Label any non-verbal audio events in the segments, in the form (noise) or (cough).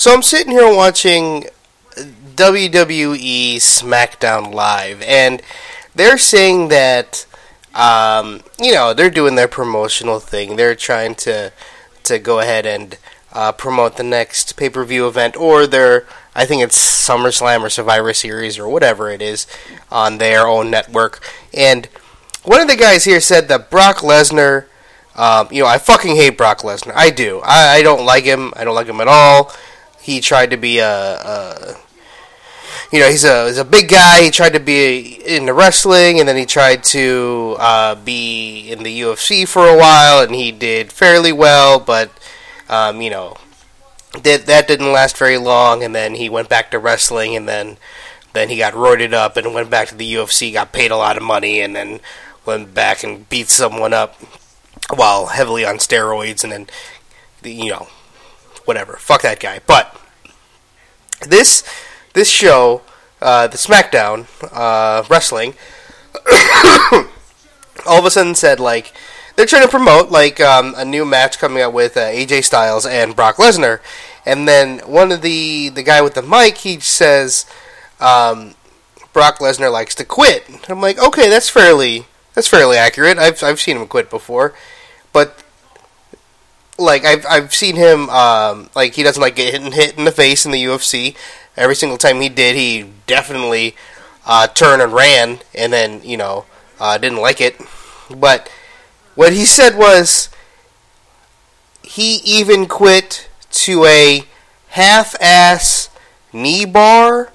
So I'm sitting here watching WWE SmackDown Live, and they're saying that, um, you know, they're doing their promotional thing. They're trying to to go ahead and uh, promote the next pay per view event, or their, I think it's SummerSlam or Survivor Series or whatever it is, on their own network. And one of the guys here said that Brock Lesnar. Um, you know, I fucking hate Brock Lesnar. I do. I, I don't like him. I don't like him at all. He tried to be a, a you know, he's a he's a big guy. He tried to be in the wrestling, and then he tried to uh, be in the UFC for a while, and he did fairly well. But um, you know, that that didn't last very long, and then he went back to wrestling, and then then he got roided up and went back to the UFC, got paid a lot of money, and then went back and beat someone up while heavily on steroids, and then you know whatever. Fuck that guy. But this this show, uh, the SmackDown uh, wrestling, (coughs) all of a sudden said like they're trying to promote like um, a new match coming out with uh, AJ Styles and Brock Lesnar, and then one of the the guy with the mic he says um, Brock Lesnar likes to quit. I'm like, okay, that's fairly that's fairly accurate. I've I've seen him quit before, but like I've I've seen him um, like he doesn't like getting hit in the face in the UFC. Every single time he did, he definitely uh, turned and ran, and then you know uh, didn't like it. But what he said was he even quit to a half-ass knee bar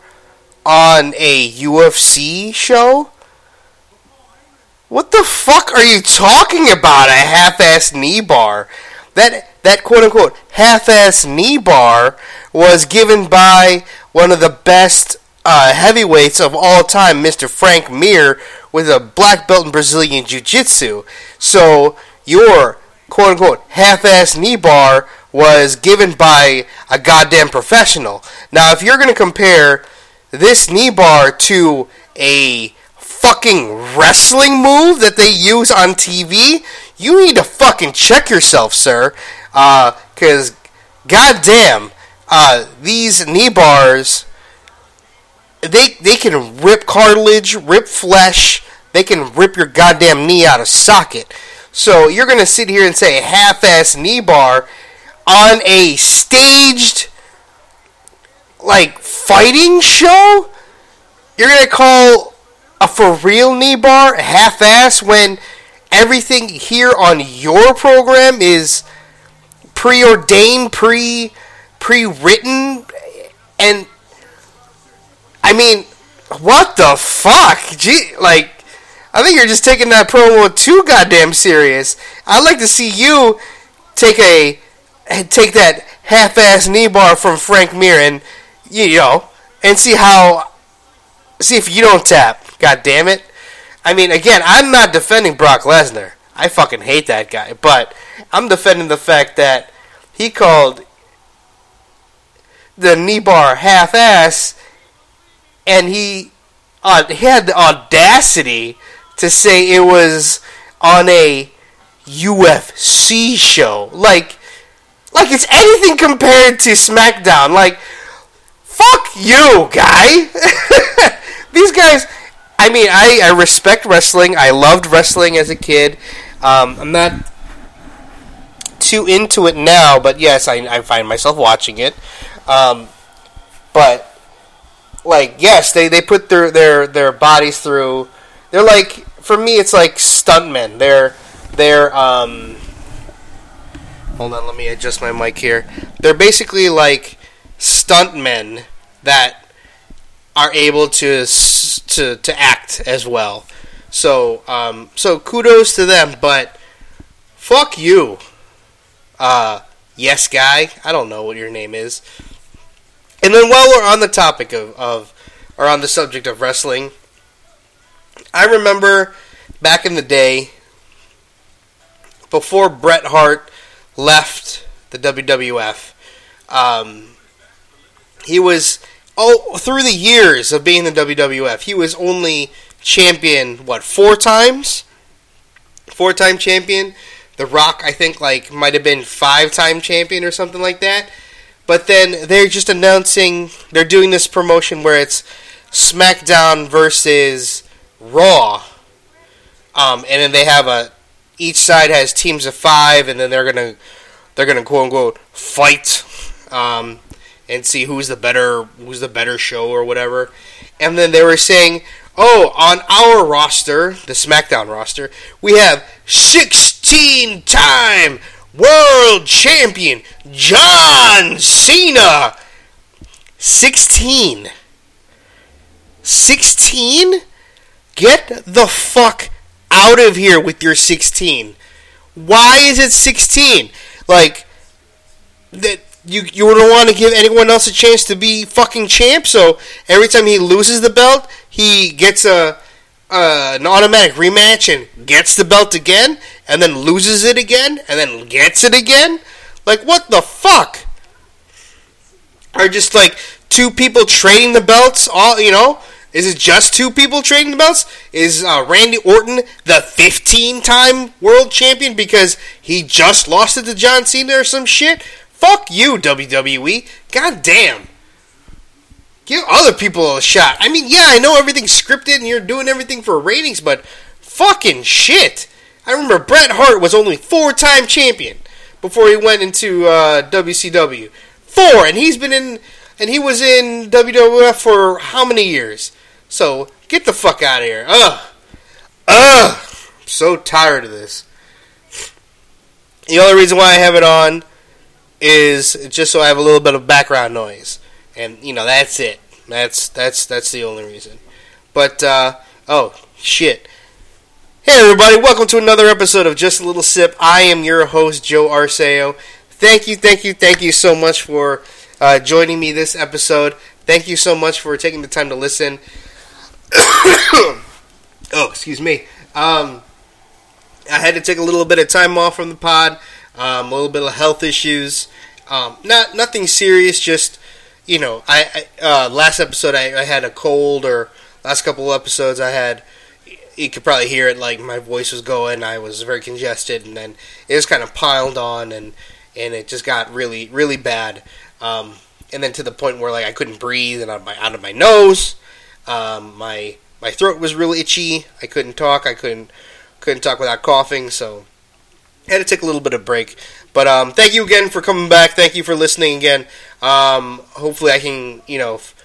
on a UFC show. What the fuck are you talking about? A half-ass knee bar? That that quote unquote half-ass knee bar was given by one of the best uh, heavyweights of all time, Mr. Frank Mir, with a black belt in Brazilian Jiu Jitsu. So your quote unquote half-ass knee bar was given by a goddamn professional. Now, if you're going to compare this knee bar to a fucking wrestling move that they use on TV, you need to fucking check yourself, sir. Because, uh, goddamn, uh, these knee bars, they, they can rip cartilage, rip flesh, they can rip your goddamn knee out of socket. So you're going to sit here and say half-ass knee bar on a staged, like, fighting show? You're going to call a for real knee bar half-ass when everything here on your program is preordained, pre pre-written, and I mean, what the fuck? Gee, like, I think you're just taking that promo too goddamn serious. I'd like to see you take a take that half-ass knee bar from Frank Mir you know and see how see if you don't tap. God damn it. I mean, again, I'm not defending Brock Lesnar. I fucking hate that guy. But I'm defending the fact that he called the knee bar half ass and he, uh, he had the audacity to say it was on a UFC show. Like, like it's anything compared to SmackDown. Like, fuck you, guy. (laughs) These guys I mean, I, I respect wrestling. I loved wrestling as a kid. Um, I'm not too into it now, but yes, I, I find myself watching it. Um, but like, yes, they, they put their, their their bodies through. They're like, for me, it's like stuntmen. They're they're um. Hold on, let me adjust my mic here. They're basically like stuntmen that are able to to to act as well. So um, so kudos to them, but fuck you, uh, yes guy. I don't know what your name is. And then while we're on the topic of, of or on the subject of wrestling, I remember back in the day before Bret Hart left the WWF. Um, he was oh, through the years of being in the WWF, he was only champion what four times, four time champion. The Rock, I think, like might have been five time champion or something like that. But then they're just announcing they're doing this promotion where it's SmackDown versus Raw, um, and then they have a each side has teams of five, and then they're gonna they're gonna quote unquote fight um, and see who's the better who's the better show or whatever. And then they were saying, oh, on our roster, the SmackDown roster, we have 16 time world champion John Cena. 16. 16? Get the fuck out of here with your 16. Why is it 16? Like that you you don't want to give anyone else a chance to be fucking champ. So every time he loses the belt, he gets a uh, an automatic rematch and gets the belt again, and then loses it again, and then gets it again. Like what the fuck? Are just like two people trading the belts? All you know. Is it just two people trading the belts? Is uh, Randy Orton the 15 time world champion because he just lost it to John Cena or some shit? Fuck you, WWE. God damn. Give other people a shot. I mean, yeah, I know everything's scripted and you're doing everything for ratings, but fucking shit. I remember Bret Hart was only four time champion before he went into uh, WCW. Four, and he's been in, and he was in WWF for how many years? So get the fuck out of here. Ugh. Ugh. I'm so tired of this. The only reason why I have it on is just so I have a little bit of background noise, and you know that's it. That's that's that's the only reason. But uh, oh shit. Hey everybody, welcome to another episode of Just a Little Sip. I am your host Joe Arceo. Thank you, thank you, thank you so much for uh, joining me this episode. Thank you so much for taking the time to listen. (coughs) oh, excuse me. Um, I had to take a little bit of time off from the pod. Um, a little bit of health issues. Um, not nothing serious. Just you know, I, I uh, last episode I, I, had a cold, or last couple of episodes I had. You could probably hear it. Like my voice was going. I was very congested, and then it was kind of piled on, and and it just got really really bad. Um, and then to the point where like I couldn't breathe, and out of my out of my nose. Um, my my throat was really itchy. I couldn't talk. I couldn't couldn't talk without coughing. So had to take a little bit of break. But um, thank you again for coming back. Thank you for listening again. Um, hopefully, I can you know f-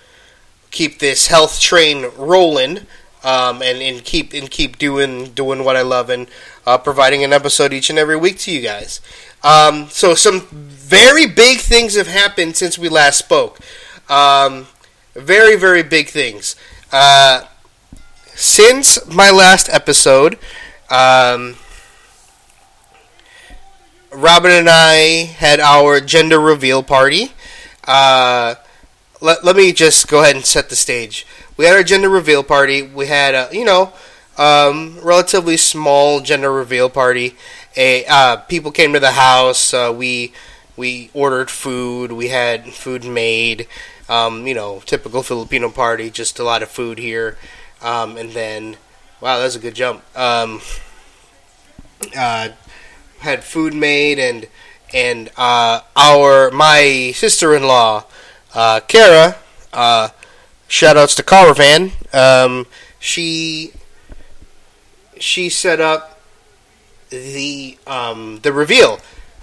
keep this health train rolling. Um, and, and keep and keep doing doing what I love and uh, providing an episode each and every week to you guys. Um, so some very big things have happened since we last spoke. Um, very very big things. Uh, since my last episode, um, Robin and I had our gender reveal party. Uh, let, let me just go ahead and set the stage. We had our gender reveal party. We had a, you know, um, relatively small gender reveal party. A uh, people came to the house. Uh, we we ordered food. We had food made. Um, you know, typical Filipino party. Just a lot of food here. Um, and then, wow, that's a good jump. Um, uh, had food made and and uh, our my sister in law, uh, Kara, uh, shout outs to Caravan. Um, she she set up the um, the reveal. (clears throat)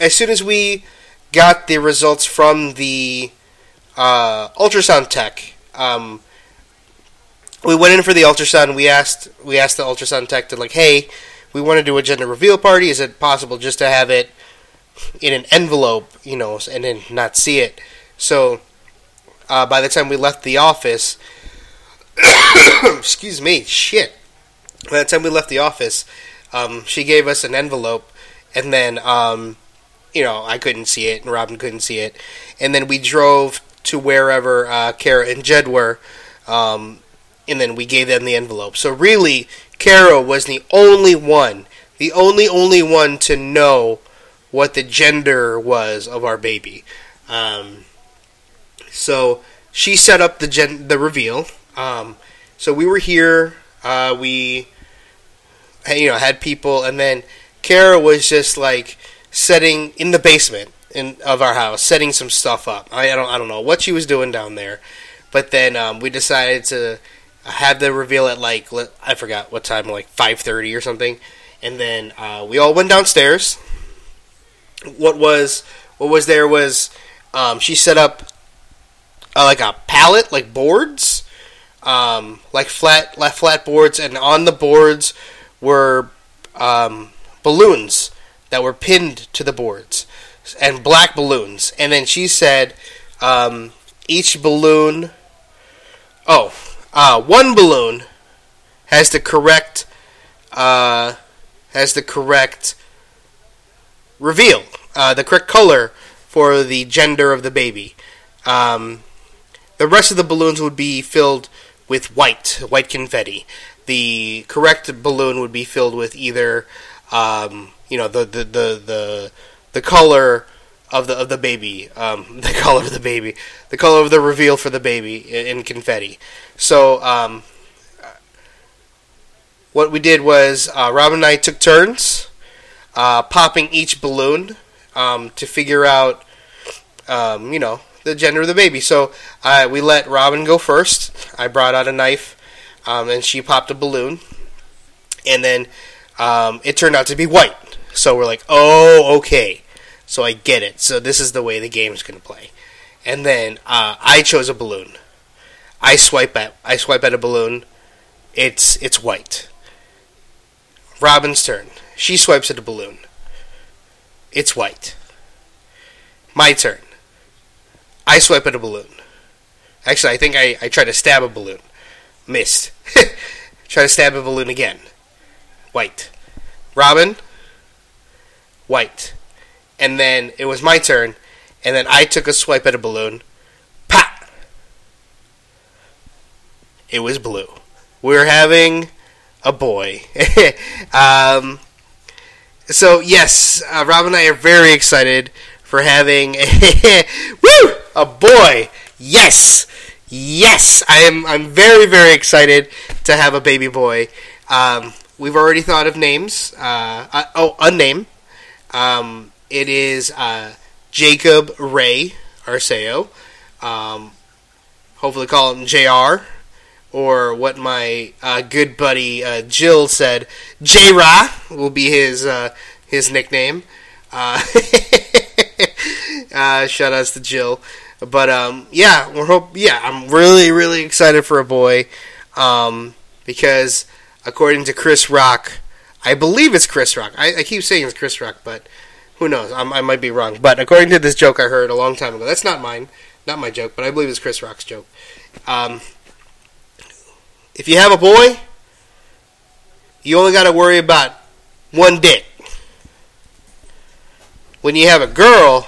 as soon as we got the results from the uh, ultrasound tech, um, we went in for the ultrasound. We asked we asked the ultrasound tech to like, hey, we want to do a gender reveal party. Is it possible just to have it in an envelope, you know, and then not see it? So uh, by the time we left the office, (coughs) excuse me, shit. By the time we left the office, um, she gave us an envelope, and then um, you know I couldn't see it, and Robin couldn't see it, and then we drove to wherever uh, Kara and Jed were, um, and then we gave them the envelope. So really, Kara was the only one, the only only one to know what the gender was of our baby. Um, so she set up the gen- the reveal. Um, so we were here. Uh, we, you know, had people, and then Kara was just like setting in the basement. in of our house, setting some stuff up. I, I don't I don't know what she was doing down there, but then um, we decided to have the reveal at like I forgot what time, like five thirty or something, and then uh, we all went downstairs. What was what was there was um, she set up uh, like a pallet, like boards, um, like flat like flat boards, and on the boards were um, balloons that were pinned to the boards and black balloons. And then she said um, each balloon. Oh, uh, one balloon has the correct uh, has the correct reveal, uh, the correct color for the gender of the baby. Um, the rest of the balloons would be filled with white, white confetti. The correct balloon would be filled with either, um, you know, the, the, the, the, the color of the of the baby, um, (laughs) the color of the baby, the color of the reveal for the baby in, in confetti. So um, what we did was uh, Robin and I took turns uh, popping each balloon um, to figure out, um, you know, the gender of the baby. So uh, we let Robin go first. I brought out a knife, um, and she popped a balloon, and then um, it turned out to be white. So we're like, oh, okay. So I get it. So this is the way the game's gonna play. And then uh, I chose a balloon. I swipe at I swipe at a balloon. It's it's white. Robin's turn. She swipes at a balloon. It's white. My turn. I swipe at a balloon. Actually, I think I, I try to stab a balloon. Missed. (laughs) try to stab a balloon again. White. Robin. White and then it was my turn, and then I took a swipe at a balloon. Pat! It was blue. We're having a boy. (laughs) um, so yes, uh, Rob and I are very excited for having a (laughs) woo a boy. Yes, yes, I am. I'm very very excited to have a baby boy. Um, we've already thought of names. Uh, uh, oh, a name. Um, it is uh, Jacob Ray Arceo. Um, hopefully, call him Jr. Or what my uh, good buddy uh, Jill said, J Ra will be his uh, his nickname. Uh, (laughs) uh, shout outs to Jill. But um, yeah, we're hope. Yeah, I'm really really excited for a boy um, because according to Chris Rock, I believe it's Chris Rock. I, I keep saying it's Chris Rock, but who knows? I'm, i might be wrong. But according to this joke I heard a long time ago, that's not mine, not my joke, but I believe it's Chris Rock's joke. Um, if you have a boy, you only got to worry about one dick. When you have a girl,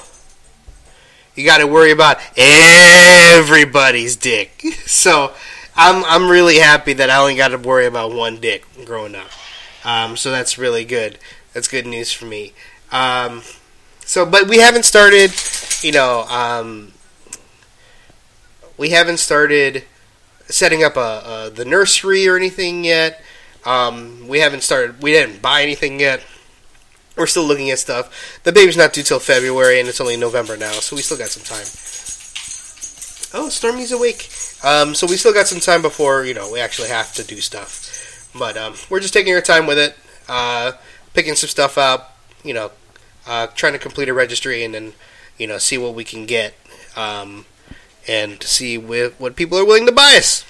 you got to worry about everybody's dick. (laughs) So I'm I'm really happy that I only got to worry about one dick growing up. Um, so that's really good. That's good news for me. Um, so, but we haven't started, you know, um, we haven't started setting up a, a, the nursery or anything yet. Um, we haven't started. We didn't buy anything yet. We're still looking at stuff. The baby's not due till February, and it's only November now, so we still got some time. Oh, Stormy's awake. Um, so we still got some time before you know we actually have to do stuff. But um, we're just taking our time with it, uh, picking some stuff up, you know, uh, trying to complete a registry and then you know see what we can get um, and see with what people are willing to buy us.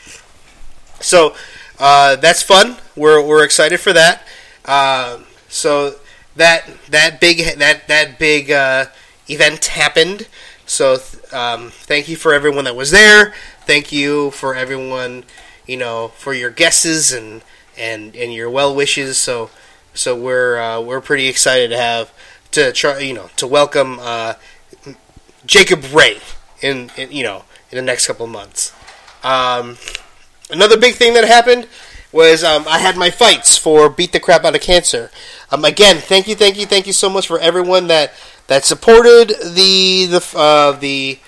So uh, that's fun. We're we're excited for that. Uh, so that that big that that big uh, event happened. So um, thank you for everyone that was there. Thank you for everyone, you know, for your guesses and and and your well wishes. So so we're uh, we're pretty excited to have to try, you know, to welcome uh, Jacob Ray in, in, you know, in the next couple months. Um, another big thing that happened was um, I had my fights for beat the crap out of cancer. Um, again, thank you, thank you, thank you so much for everyone that that supported the the uh, the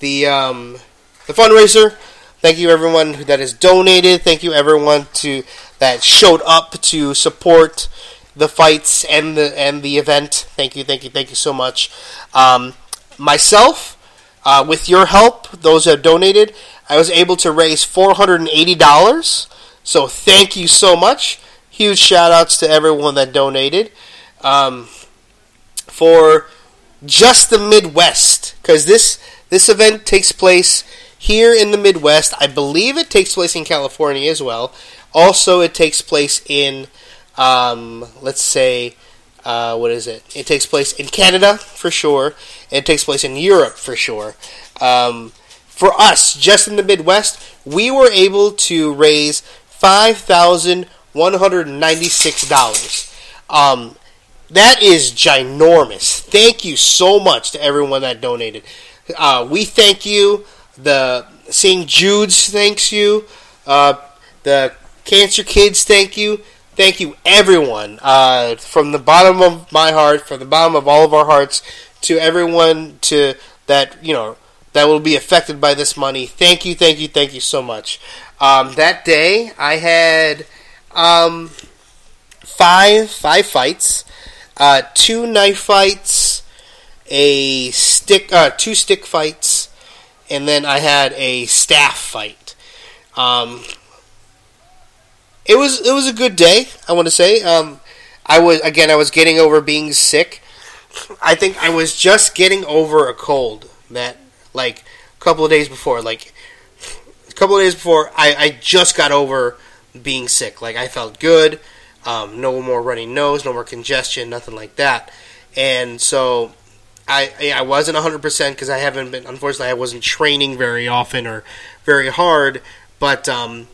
the um, the fundraiser. Thank you everyone that has donated. Thank you everyone to that showed up to support the fights and the and the event. Thank you, thank you, thank you so much. Um, myself, uh, with your help, those that donated, I was able to raise four hundred and eighty dollars. So thank you so much. Huge shout outs to everyone that donated. Um, for just the Midwest, because this this event takes place here in the Midwest. I believe it takes place in California as well. Also, it takes place in, um, let's say, uh, what is it? It takes place in Canada for sure. It takes place in Europe for sure. Um, for us, just in the Midwest, we were able to raise five thousand one hundred ninety-six dollars. Um, that is ginormous. Thank you so much to everyone that donated. Uh, we thank you. The St. Jude's thanks you. Uh, the Cancer Kids thank you. Thank you, everyone, uh, from the bottom of my heart, from the bottom of all of our hearts, to everyone to that you know that will be affected by this money. Thank you, thank you, thank you so much. Um, that day, I had um, five five fights, uh, two knife fights, a stick, uh, two stick fights, and then I had a staff fight. Um, it was it was a good day. I want to say. Um, I was again. I was getting over being sick. I think I was just getting over a cold that like a couple of days before. Like a couple of days before, I, I just got over being sick. Like I felt good. Um, no more runny nose, no more congestion, nothing like that. And so I I wasn't 100% because I haven't been unfortunately I wasn't training very often or very hard, but um,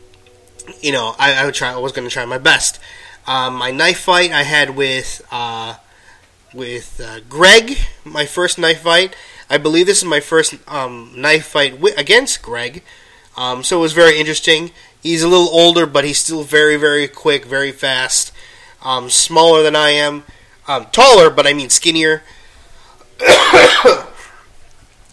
you know I, I would try I was going to try my best. Um, my knife fight I had with uh, with uh, Greg, my first knife fight. I believe this is my first um, knife fight wi- against Greg, um, so it was very interesting. He's a little older, but he's still very very quick, very fast. Um, smaller than I am, um, taller, but I mean skinnier. (coughs)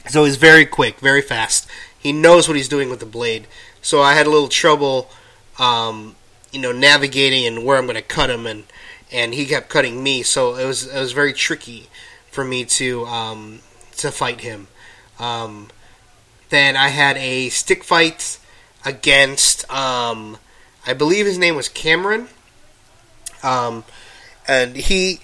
so he's very quick, very fast. He knows what he's doing with the blade. So I had a little trouble, um, you know, navigating and where I'm going to cut him, and and he kept cutting me. So it was it was very tricky for me to um, to fight him. Um, then I had a stick fight against, um, I believe his name was Cameron, um, and he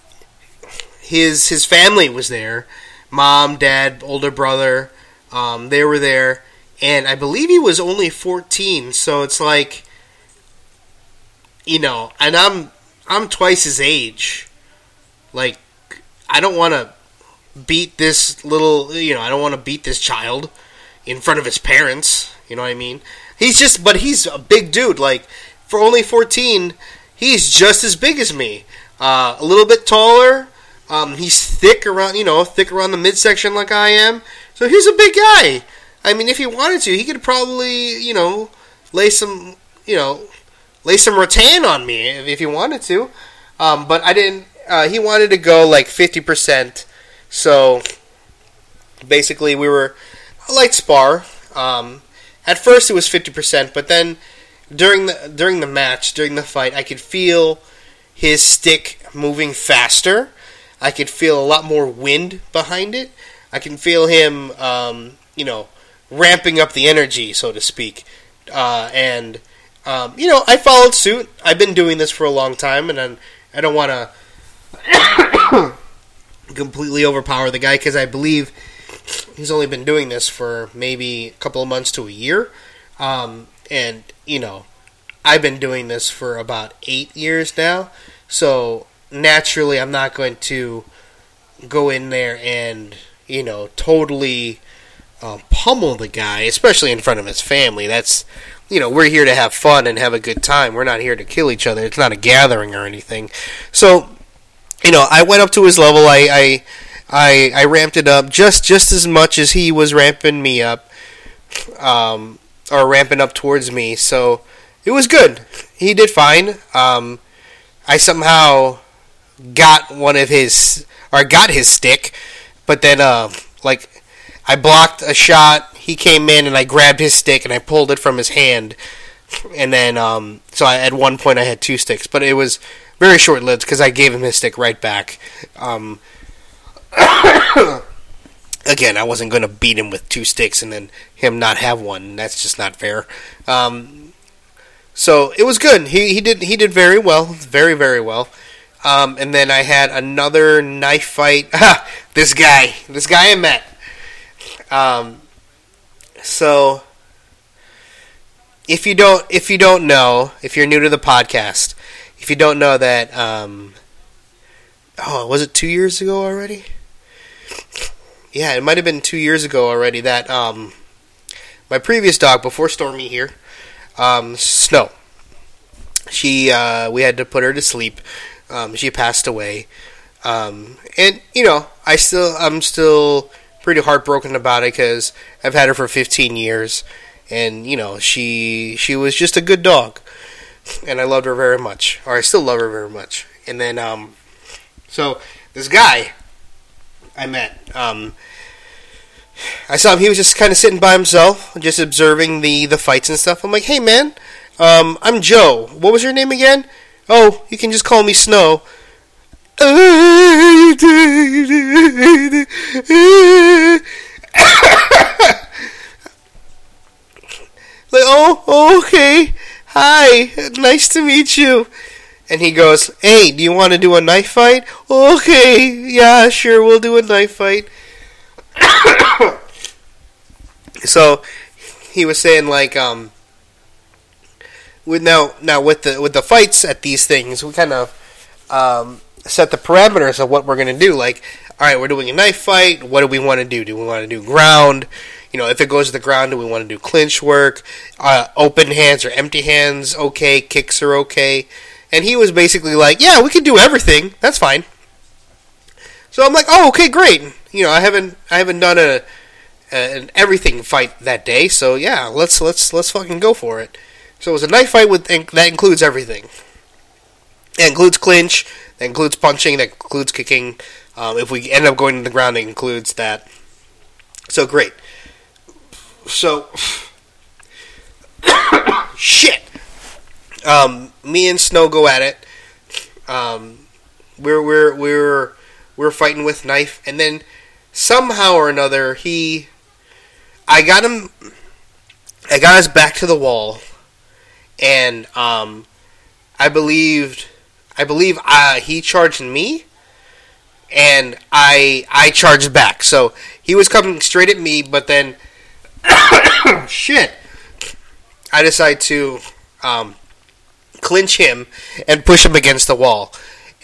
his his family was there, mom, dad, older brother, um, they were there, and I believe he was only 14. So it's like, you know, and I'm I'm twice his age. Like, I don't want to beat this little, you know, I don't want to beat this child in front of his parents. You know what I mean? He's just, but he's a big dude. Like, for only 14, he's just as big as me. Uh, a little bit taller, um, he's thick around, you know, thick around the midsection like I am. So he's a big guy. I mean, if he wanted to, he could probably, you know, lay some, you know, lay some rattan on me if, if he wanted to. Um, but I didn't. Uh, he wanted to go like fifty percent. So basically, we were a light spar. Um, at first, it was fifty percent, but then during the during the match, during the fight, I could feel his stick moving faster I could feel a lot more wind behind it. I can feel him, um, you know, ramping up the energy, so to speak. Uh, and um, you know, I followed suit. I've been doing this for a long time, and I'm, I don't want to (coughs) completely overpower the guy because I believe he's only been doing this for maybe a couple of months to a year. Um, and you know, I've been doing this for about eight years now, so naturally I'm not going to go in there and you know totally uh, pummel the guy, especially in front of his family. That's you know we're here to have fun and have a good time. We're not here to kill each other. It's not a gathering or anything. So you know I went up to his level. I I I, I ramped it up just just as much as he was ramping me up, um, or ramping up towards me. So it was good. He did fine. Um, I somehow got one of his or got his stick, but then uh, like I blocked a shot. He came in and I grabbed his stick and I pulled it from his hand, and then um, so I, at one point I had two sticks, but it was very short lived because I gave him his stick right back. Um, (coughs) again, I wasn't going to beat him with two sticks and then him not have one. That's just not fair. Um, so it was good. He he did he did very well, very very well. Um, and then I had another knife fight. (laughs) this guy, this guy I met. Um, so if you don't if you don't know, if you're new to the podcast, if you don't know that, um, oh, was it two years ago already? Yeah, it might have been two years ago already that um, my previous dog before Stormy here, um, Snow. She uh, we had to put her to sleep. Um, she passed away, um, and you know I still I'm still pretty heartbroken about it because I've had her for 15 years, and you know she she was just a good dog, and I loved her very much, or I still love her very much. And then um, so this guy I met, um, I saw him. He was just kind of sitting by himself, just observing the the fights and stuff. I'm like, hey man, um, I'm Joe. What was your name again? Oh, you can just call me Snow. (laughs) like, oh, okay. Hi, nice to meet you. And he goes, hey, do you want to do a knife fight? Okay, yeah, sure, we'll do a knife fight. (coughs) so, he was saying, like, um, with now, now with the with the fights at these things, we kind of um, set the parameters of what we're going to do. Like, all right, we're doing a knife fight. What do we want to do? Do we want to do ground? You know, if it goes to the ground, do we want to do clinch work? Uh, open hands or empty hands? Okay, kicks are okay. And he was basically like, "Yeah, we can do everything. That's fine." So I'm like, "Oh, okay, great." You know, I haven't I haven't done a, a an everything fight that day, so yeah, let's let's let's fucking go for it. So it was a knife fight with that includes everything. That includes clinch. Includes punching. That includes kicking. Um, if we end up going to the ground, it includes that. So great. So (coughs) shit. Um, me and Snow go at it. Um, we're we're we're we're fighting with knife, and then somehow or another he, I got him. I got us back to the wall and um, I believed, I believe uh, he charged me, and I I charged back. So he was coming straight at me, but then (coughs) shit, I decided to um, clinch him and push him against the wall,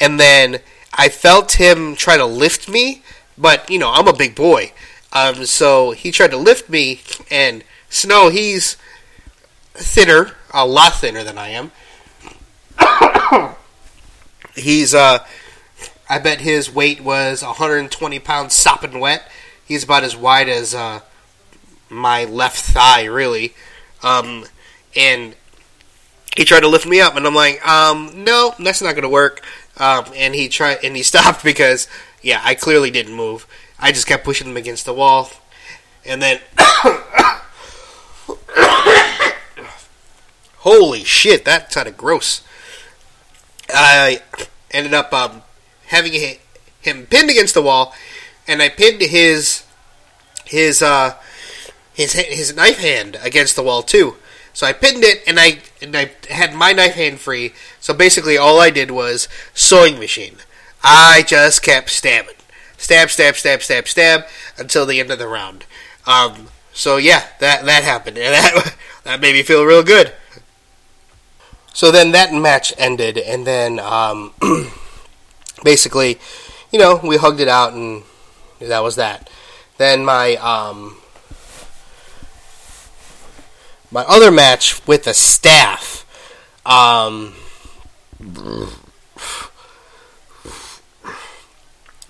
and then I felt him try to lift me, but you know I'm a big boy, um, so he tried to lift me, and Snow he's thinner a lot thinner than I am. (coughs) He's, uh, I bet his weight was 120 pounds sopping wet. He's about as wide as uh, my left thigh, really. Um, and he tried to lift me up, and I'm like, um, no, that's not to work. Um, and he tried, and he stopped because, yeah, I clearly didn't move. I just kept pushing him against the wall, and then Holy shit, that sounded gross. I ended up um, having him pinned against the wall, and I pinned his his uh, his his knife hand against the wall too. So I pinned it, and I and I had my knife hand free. So basically, all I did was sewing machine. I just kept stabbing, stab, stab, stab, stab, stab until the end of the round. Um, so yeah, that that happened, and (laughs) that that made me feel real good. So then that match ended, and then um, (clears throat) basically, you know, we hugged it out, and that was that. Then my um, my other match with the staff. Um, (sighs) ooh,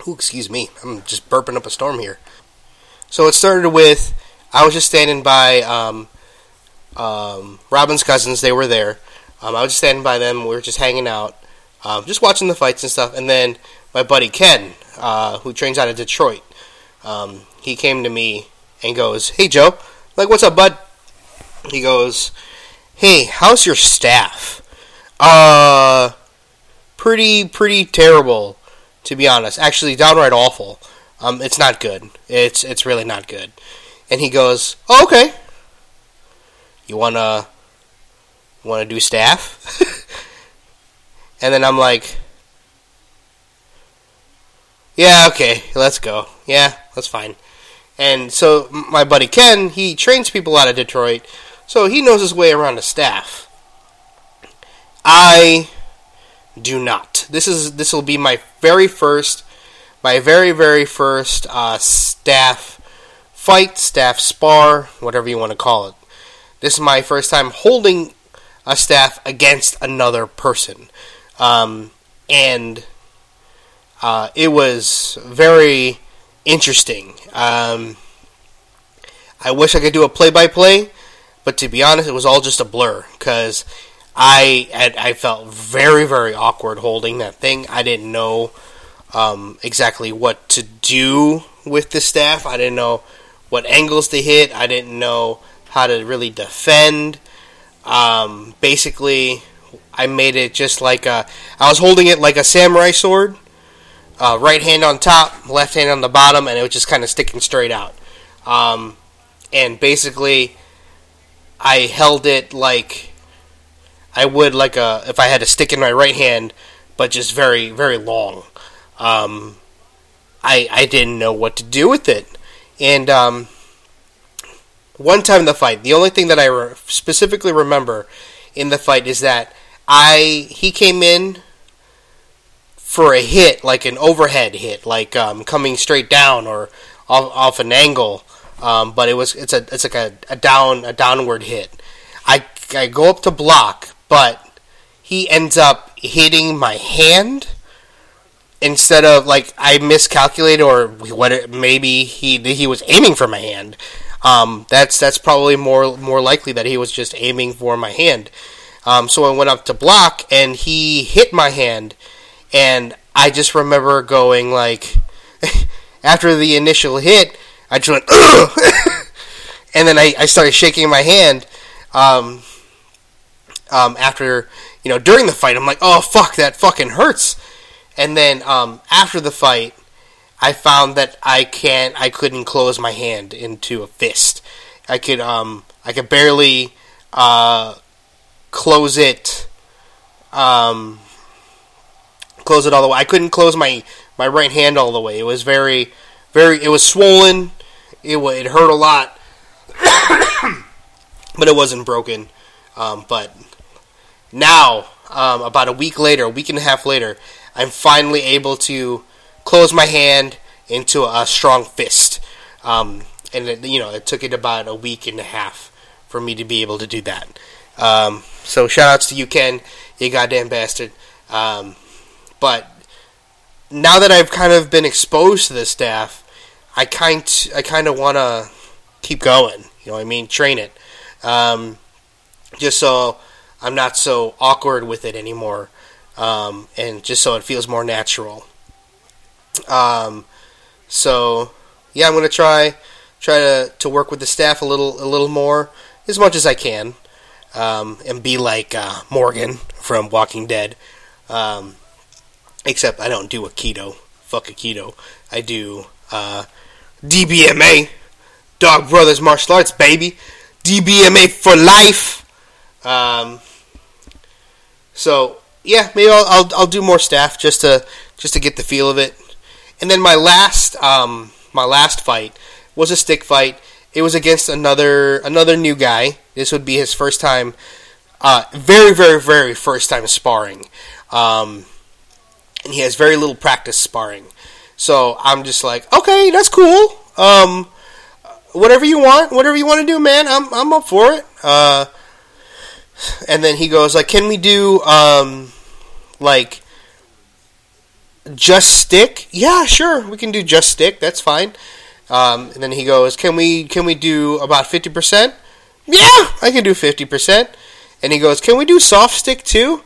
excuse me, I'm just burping up a storm here. So it started with I was just standing by um, um, Robin's cousins; they were there um, I was just standing by them. We were just hanging out, um, just watching the fights and stuff. And then my buddy Ken, uh, who trains out of Detroit, um, he came to me and goes, "Hey Joe, like what's up, bud?" He goes, "Hey, how's your staff?" Uh, pretty pretty terrible, to be honest. Actually, downright awful. Um, it's not good. It's it's really not good. And he goes, oh, "Okay, you wanna wanna do staff?" (laughs) and then I'm like, "Yeah, okay, let's go. Yeah, that's fine." And so my buddy Ken, he trains people out of Detroit, so he knows his way around the staff. I do not. This is this will be my very first, my very very first uh, staff fight, staff spar, whatever you want to call it. This is my first time holding a staff against another person, um, and uh, it was very interesting. Um, I wish I could do a play-by-play, but to be honest, it was all just a blur because I I felt very very awkward holding that thing. I didn't know um, exactly what to do with the staff. I didn't know what angles to hit. I didn't know how to really defend. Um, basically, I made it just like a, I was holding it like a samurai sword. Uh, right hand on top, left hand on the bottom, and it was just kind of sticking straight out. Um, and basically, I held it like I would like a if I had a stick in my right hand, but just very very long. Um, I I didn't know what to do with it, and um, one time in the fight, the only thing that I re- specifically remember in the fight is that I he came in for a hit, like an overhead hit, like um, coming straight down or off, off an angle. Um, but it was it's a it's like a, a down a downward hit. I I go up to block, but he ends up hitting my hand instead of like I miscalculated or what it, maybe he he was aiming for my hand. Um, that's that's probably more more likely that he was just aiming for my hand. Um, so I went up to block and he hit my hand, and I just remember going like (laughs) after the initial hit, I just went (laughs) and then I, I started shaking my hand. Um, um, after you know during the fight, I'm like, oh fuck, that fucking hurts. And then um, after the fight, I found that I can't, I couldn't close my hand into a fist. I could, um, I could barely uh, close it, um, close it all the way. I couldn't close my my right hand all the way. It was very, very. It was swollen. It it hurt a lot, (coughs) but it wasn't broken. Um, but now, um, about a week later, a week and a half later, I'm finally able to close my hand into a strong fist. Um, and it, you know, it took it about a week and a half for me to be able to do that. Um, so shout outs to you, Ken, you goddamn bastard. Um, but now that I've kind of been exposed to this staff, I kind I kind of want to keep going. You know what I mean? Train it, um, just so I'm not so awkward with it anymore, um, and just so it feels more natural. Um, so yeah, I'm gonna try try to, to work with the staff a little a little more as much as I can, um, and be like uh, Morgan from Walking Dead. Um, except I don't do aikido. Fuck aikido. I do uh, DBMA, Dog Brothers Martial Arts, baby. DBMA for life. Um, so yeah, maybe I'll, I'll, I'll do more staff just to just to get the feel of it. And then my last um, my last fight was a stick fight. It was against another another new guy. This would be his first time, uh, very very very first time sparring, um, and he has very little practice sparring. So I'm just like, okay, that's cool. Um, whatever you want, whatever you want to do, man. I'm I'm up for it. Uh, and then he goes like, "Can we do um, like just stick?" Yeah, sure, we can do just stick. That's fine. Um, and then he goes, "Can we can we do about fifty percent?" Yeah, I can do fifty percent. And he goes, "Can we do soft stick too?"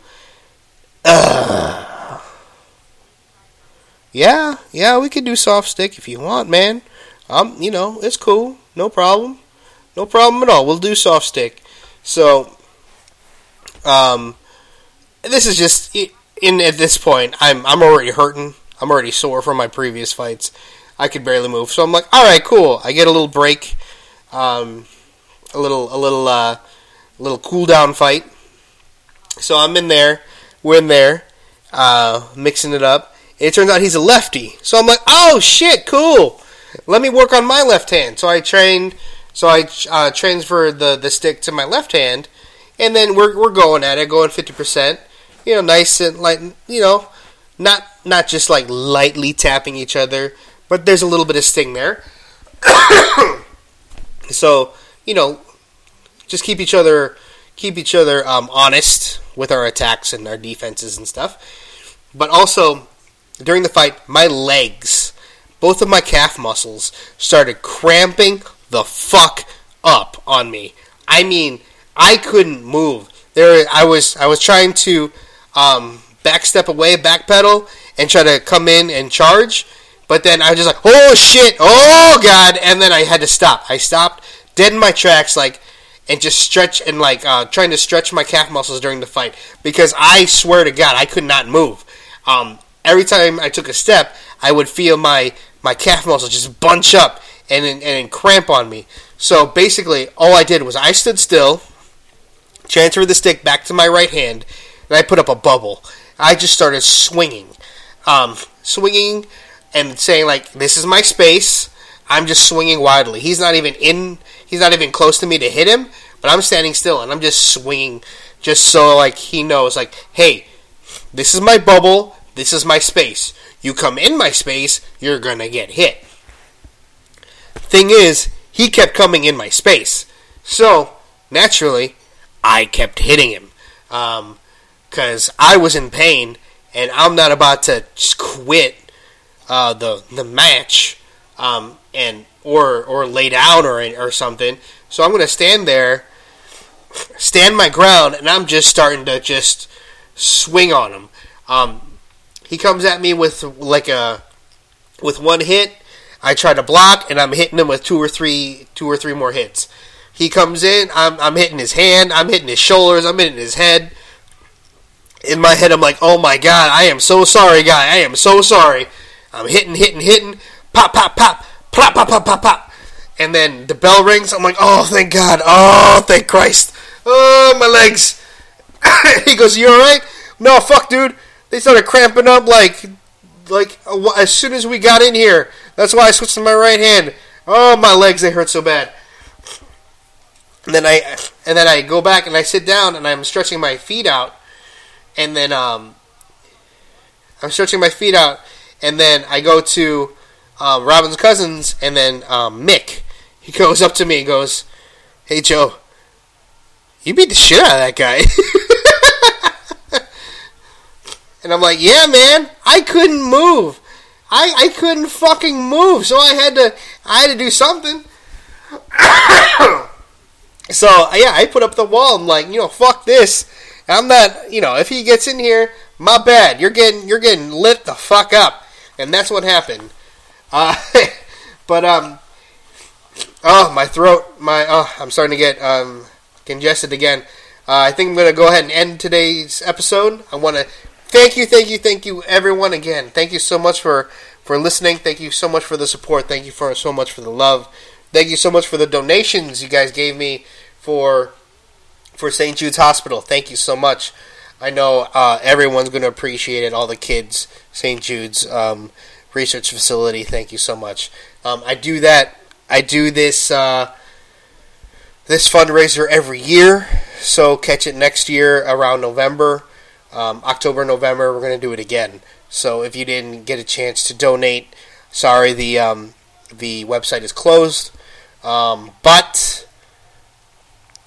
Yeah, yeah, we can do soft stick if you want, man. Um, you know, it's cool, no problem, no problem at all. We'll do soft stick. So um, this is just it, in at this point, I'm I'm already hurting. I'm already sore from my previous fights. I could barely move, so I'm like, all right, cool. I get a little break, um, a little a little uh, little cool down fight. So I'm in there. We're in there, uh, mixing it up. It turns out he's a lefty. So I'm like, oh shit, cool. Let me work on my left hand. So I trained. So I uh, transferred the the stick to my left hand, and then we're we're going at it, going fifty percent. You know, nice and light. You know, not not just like lightly tapping each other, but there's a little bit of sting there. (coughs) so you know, just keep each other keep each other um, honest with our attacks and our defenses and stuff. But also during the fight, my legs, both of my calf muscles, started cramping the fuck up on me. I mean, I couldn't move. There, I was I was trying to um, backstep away, backpedal, and try to come in and charge. But then I was just like, oh shit, oh god, and then I had to stop. I stopped dead in my tracks, like, and just stretch and like uh, trying to stretch my calf muscles during the fight because I swear to God, I could not move. Um, every time I took a step, I would feel my my calf muscles just bunch up and and, and cramp on me. So basically, all I did was I stood still, transferred the stick back to my right hand, and I put up a bubble. I just started swinging, um, swinging, and saying like, "This is my space." I'm just swinging wildly. He's not even in. He's not even close to me to hit him. But I'm standing still and I'm just swinging, just so like he knows, like, hey, this is my bubble. This is my space. You come in my space, you're gonna get hit. Thing is, he kept coming in my space, so naturally, I kept hitting him. Um, because I was in pain and I'm not about to quit uh, the the match um, and or or lay down or or something. So I'm gonna stand there, stand my ground, and I'm just starting to just swing on him. Um, he comes at me with like a with one hit. I try to block, and I'm hitting him with two or three two or three more hits. He comes in, I'm I'm hitting his hand, I'm hitting his shoulders, I'm hitting his head in my head, I'm like, oh my god, I am so sorry, guy. I am so sorry. I'm hitting, hitting, hitting. Pop, pop, pop. Plop, pop, pop, pop, pop. And then the bell rings. I'm like, oh, thank God. Oh, thank Christ. Oh, my legs. (laughs) he goes, you alright? No, fuck, dude. They started cramping up like, like as soon as we got in here. That's why I switched to my right hand. Oh, my legs, they hurt so bad. And then I, and then I go back and I sit down and I'm stretching my feet out and then um, I'm stretching my feet out, and then I go to um, Robin's cousins, and then um, Mick. He goes up to me and goes, "Hey Joe, you beat the shit out of that guy." (laughs) and I'm like, "Yeah, man, I couldn't move. I I couldn't fucking move, so I had to I had to do something." (coughs) so yeah, I put up the wall. I'm like, you know, fuck this. I'm not, you know, if he gets in here, my bad. You're getting you're getting lit the fuck up, and that's what happened. Uh, (laughs) but um, oh my throat, my oh, I'm starting to get um congested again. Uh, I think I'm gonna go ahead and end today's episode. I want to thank you, thank you, thank you, everyone again. Thank you so much for for listening. Thank you so much for the support. Thank you for so much for the love. Thank you so much for the donations you guys gave me for for St. Jude's Hospital. Thank you so much. I know uh, everyone's going to appreciate it. All the kids, St. Jude's um, research facility. Thank you so much. Um, I do that. I do this uh, this fundraiser every year. So catch it next year around November, um, October, November. We're going to do it again. So if you didn't get a chance to donate, sorry the um, the website is closed. Um, but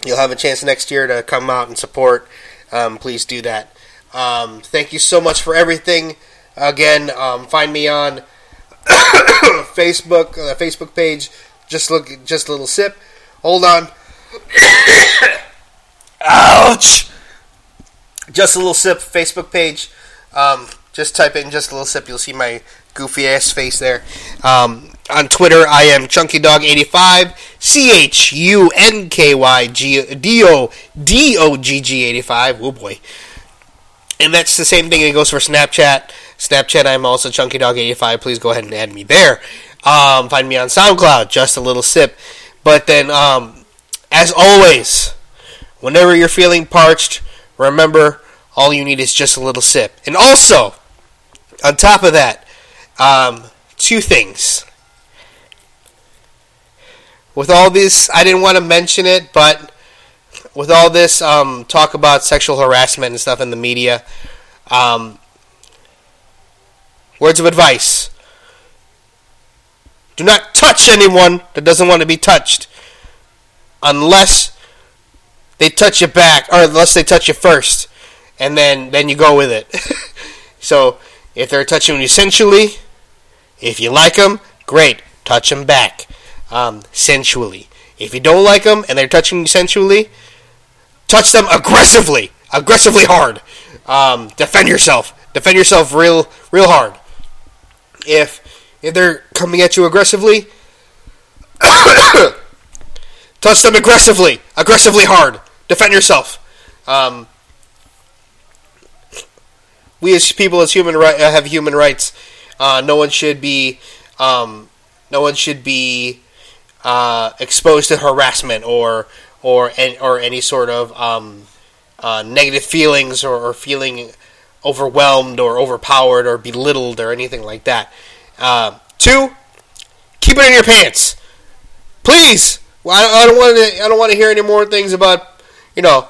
you'll have a chance next year to come out and support. Um, please do that. Um, thank you so much for everything. Again, um, find me on (coughs) Facebook, uh, Facebook page. Just look, just a little sip. Hold on. (coughs) Ouch! Just a little sip. Facebook page. Um, just type in just a little sip. You'll see my goofy ass face there. Um, on Twitter, I am Chunky Dog 85 C H U N K Y G D O D O G G 85. Oh boy. and that's the same thing that goes for Snapchat. Snapchat, I'm also Chunky Dog 85 Please go ahead and add me there. Um, find me on SoundCloud, just a little sip. But then, um, as always, whenever you're feeling parched, remember all you need is just a little sip. And also, on top of that, um, two things. With all this, I didn't want to mention it, but with all this um, talk about sexual harassment and stuff in the media, um, words of advice. Do not touch anyone that doesn't want to be touched unless they touch you back, or unless they touch you first, and then, then you go with it. (laughs) so, if they're touching you sensually, if you like them, great, touch them back um, sensually. If you don't like them and they're touching you sensually, touch them aggressively, aggressively hard. Um, defend yourself. Defend yourself real, real hard. If if they're coming at you aggressively, (coughs) touch them aggressively, aggressively hard. Defend yourself. Um, we as people, as human right, have human rights. Uh, no one should be, um, no one should be uh, exposed to harassment or or or any sort of um, uh, negative feelings or, or, feeling overwhelmed or overpowered or belittled or anything like that. Uh, two, keep it in your pants, please. Well, I, I don't want to. I don't want to hear any more things about you know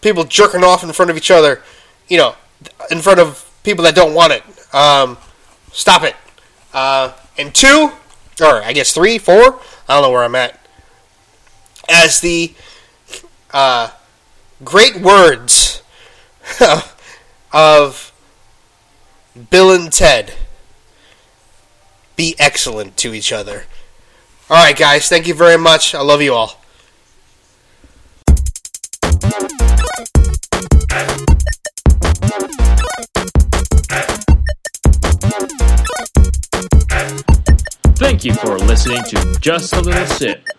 people jerking off in front of each other. You know, in front of people that don't want it. Um, stop it. Uh, and two, or I guess three, four. I don't know where I'm at. As the uh, great words (laughs) of Bill and Ted be excellent to each other. All right, guys, thank you very much. I love you all. Thank you for listening to Just a Little Sip.